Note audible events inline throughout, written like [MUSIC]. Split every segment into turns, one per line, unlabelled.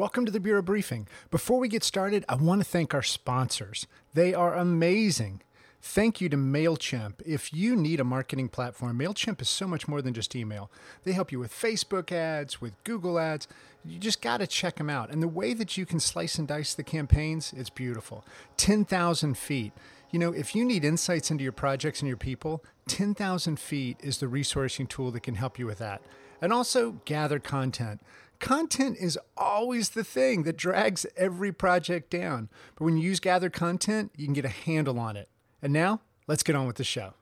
Welcome to the Bureau Briefing. Before we get started, I want to thank our sponsors. They are amazing. Thank you to MailChimp. If you need a marketing platform, MailChimp is so much more than just email. They help you with Facebook ads, with Google ads. You just got to check them out. And the way that you can slice and dice the campaigns, it's beautiful. 10,000 feet. You know, if you need insights into your projects and your people, 10,000 feet is the resourcing tool that can help you with that. And also GatherContent. Content is always the thing that drags every project down. But when you use GatherContent, you can get a handle on it. And now, let's get on with the show.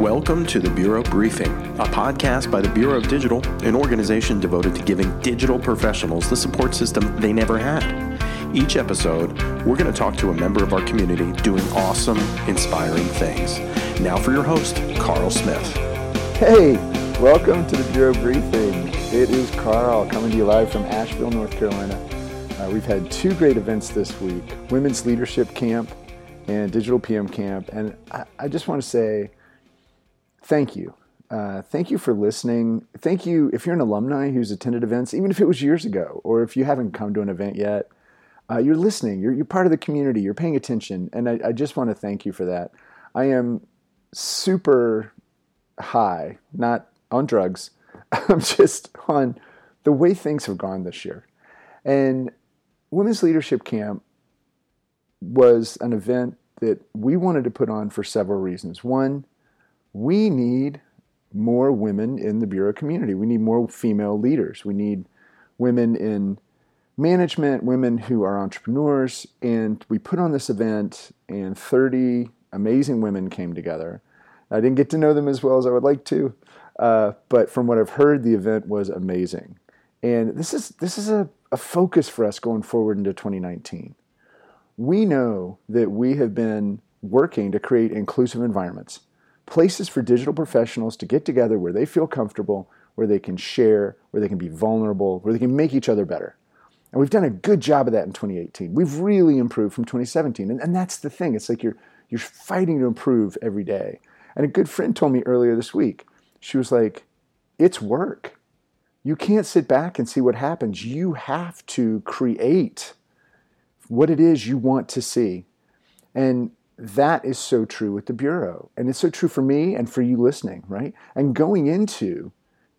Welcome to the Bureau Briefing, a podcast by the Bureau of Digital, an organization devoted to giving digital professionals the support system they never had. Each episode, we're going to talk to a member of our community doing awesome, inspiring things. Now for your host, Carl Smith.
Hey, welcome to the Bureau Briefing. It is Carl coming to you live from Asheville, North Carolina. Uh, we've had two great events this week Women's Leadership Camp and Digital PM Camp. And I, I just want to say, thank you. Uh, thank you for listening. Thank you if you're an alumni who's attended events, even if it was years ago, or if you haven't come to an event yet. Uh, you're listening. You're, you're part of the community. You're paying attention, and I, I just want to thank you for that. I am super high, not on drugs. [LAUGHS] I'm just on the way things have gone this year. And Women's Leadership Camp was an event that we wanted to put on for several reasons. One, we need more women in the bureau community. We need more female leaders. We need women in management, women who are entrepreneurs. And we put on this event, and 30 amazing women came together. I didn't get to know them as well as I would like to, uh, but from what I've heard, the event was amazing. And this is this is a, a focus for us going forward into 2019. We know that we have been working to create inclusive environments places for digital professionals to get together where they feel comfortable, where they can share, where they can be vulnerable, where they can make each other better. And we've done a good job of that in 2018. We've really improved from 2017. And, and that's the thing. It's like you're, you're fighting to improve every day. And a good friend told me earlier this week, she was like, it's work. You can't sit back and see what happens. You have to create what it is you want to see. And that is so true with the Bureau. And it's so true for me and for you listening, right? And going into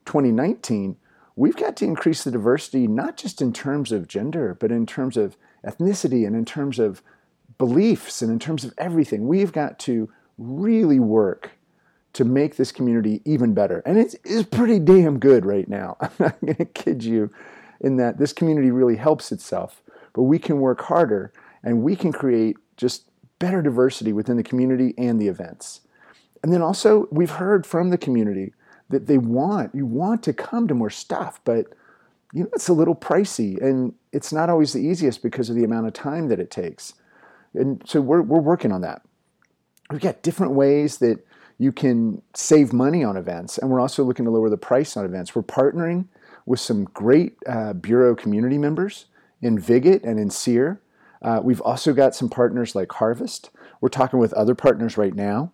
2019, we've got to increase the diversity, not just in terms of gender, but in terms of ethnicity and in terms of beliefs and in terms of everything. We've got to really work to make this community even better. And it's, it's pretty damn good right now. [LAUGHS] I'm not going to kid you in that this community really helps itself, but we can work harder and we can create just better diversity within the community and the events. And then also, we've heard from the community that they want, you want to come to more stuff, but you know, it's a little pricey and it's not always the easiest because of the amount of time that it takes. And so we're, we're working on that. We've got different ways that you can save money on events, and we're also looking to lower the price on events. We're partnering with some great uh, Bureau community members in Viget and in Seer uh, we've also got some partners like Harvest. We're talking with other partners right now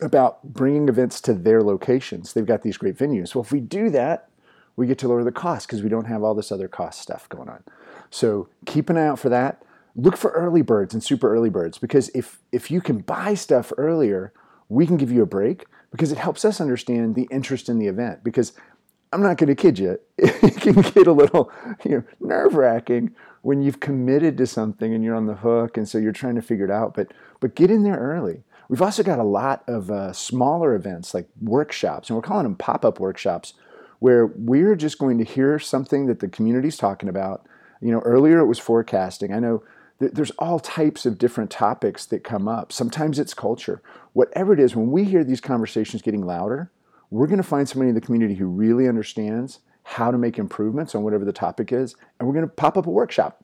about bringing events to their locations. They've got these great venues. Well, if we do that, we get to lower the cost because we don't have all this other cost stuff going on. So keep an eye out for that. Look for early birds and super early birds because if if you can buy stuff earlier, we can give you a break because it helps us understand the interest in the event. Because I'm not going to kid you, [LAUGHS] it can get a little you know, nerve wracking when you've committed to something and you're on the hook, and so you're trying to figure it out. But but get in there early. We've also got a lot of uh, smaller events like workshops, and we're calling them pop-up workshops, where we're just going to hear something that the community's talking about. You know, earlier it was forecasting. I know there's all types of different topics that come up. Sometimes it's culture. Whatever it is, when we hear these conversations getting louder, we're going to find somebody in the community who really understands how to make improvements on whatever the topic is, and we're going to pop up a workshop,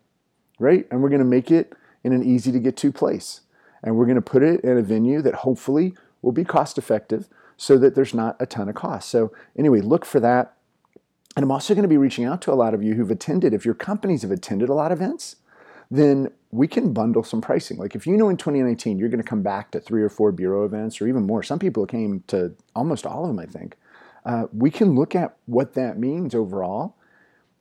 right? And we're going to make it in an easy to get to place. And we're going to put it in a venue that hopefully will be cost effective so that there's not a ton of cost. So, anyway, look for that. And I'm also going to be reaching out to a lot of you who've attended. If your companies have attended a lot of events, then we can bundle some pricing. Like if you know in 2019 you're going to come back to three or four bureau events or even more, some people came to almost all of them, I think. Uh, we can look at what that means overall,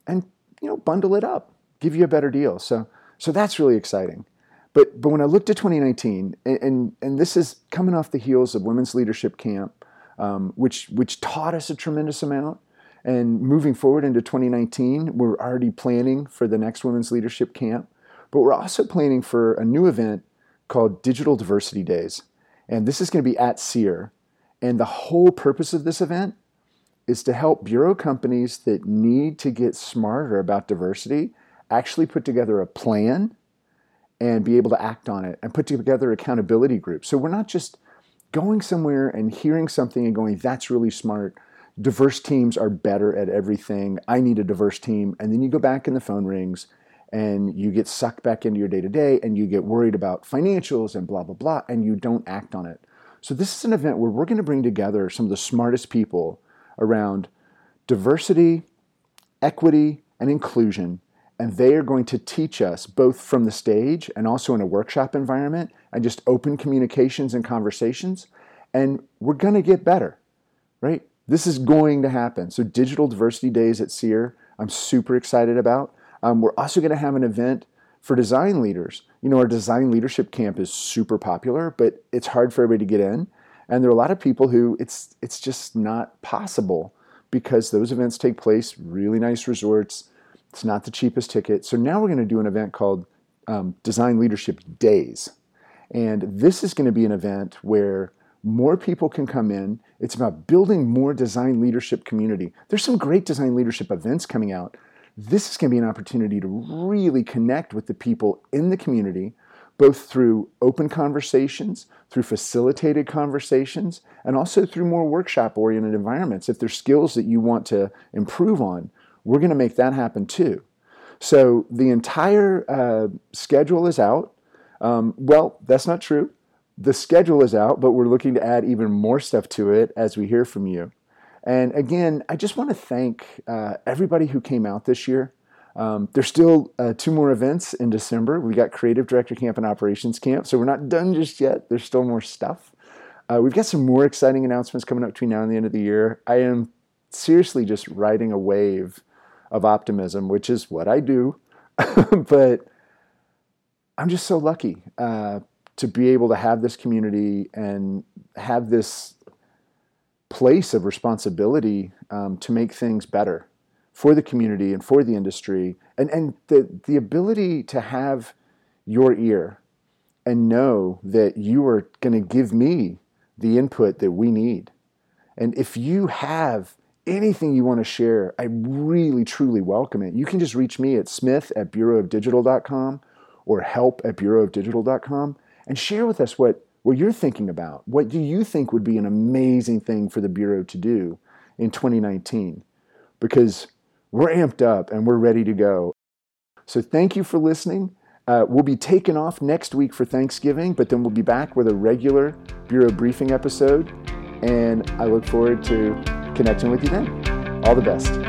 and you know bundle it up, give you a better deal. So so that's really exciting. But but when I looked at 2019, and and, and this is coming off the heels of Women's Leadership Camp, um, which which taught us a tremendous amount. And moving forward into 2019, we're already planning for the next Women's Leadership Camp. But we're also planning for a new event called Digital Diversity Days. And this is going to be at Seer. And the whole purpose of this event is to help bureau companies that need to get smarter about diversity actually put together a plan and be able to act on it and put together accountability groups. So we're not just going somewhere and hearing something and going, that's really smart. Diverse teams are better at everything. I need a diverse team. And then you go back and the phone rings and you get sucked back into your day to day and you get worried about financials and blah, blah, blah, and you don't act on it. So this is an event where we're going to bring together some of the smartest people around diversity, equity, and inclusion. And they are going to teach us both from the stage and also in a workshop environment and just open communications and conversations. And we're going to get better, right? This is going to happen. So, Digital Diversity Days at Seer, I'm super excited about. Um, we're also going to have an event for design leaders. You know, our design leadership camp is super popular, but it's hard for everybody to get in. And there are a lot of people who it's it's just not possible because those events take place really nice resorts. It's not the cheapest ticket. So now we're going to do an event called um, Design Leadership Days, and this is going to be an event where more people can come in. It's about building more design leadership community. There's some great design leadership events coming out. This is going to be an opportunity to really connect with the people in the community both through open conversations, through facilitated conversations, and also through more workshop oriented environments. If there's skills that you want to improve on, we're going to make that happen too. So the entire uh, schedule is out. Um, well, that's not true. The schedule is out, but we're looking to add even more stuff to it as we hear from you. And again, I just want to thank uh, everybody who came out this year. Um, there's still uh, two more events in December. We got Creative Director Camp and Operations Camp, so we're not done just yet. There's still more stuff. Uh, we've got some more exciting announcements coming up between now and the end of the year. I am seriously just riding a wave of optimism, which is what I do. [LAUGHS] but I'm just so lucky uh, to be able to have this community and have this place of responsibility um, to make things better for the community and for the industry, and, and the, the ability to have your ear and know that you are going to give me the input that we need. And if you have anything you want to share, I really, truly welcome it. You can just reach me at smith at bureauofdigital.com or help at bureauofdigital.com and share with us what, what you're thinking about. What do you think would be an amazing thing for the Bureau to do in 2019? Because we're amped up and we're ready to go. So thank you for listening. Uh, we'll be taking off next week for Thanksgiving, but then we'll be back with a regular Bureau briefing episode. And I look forward to connecting with you then. All the best.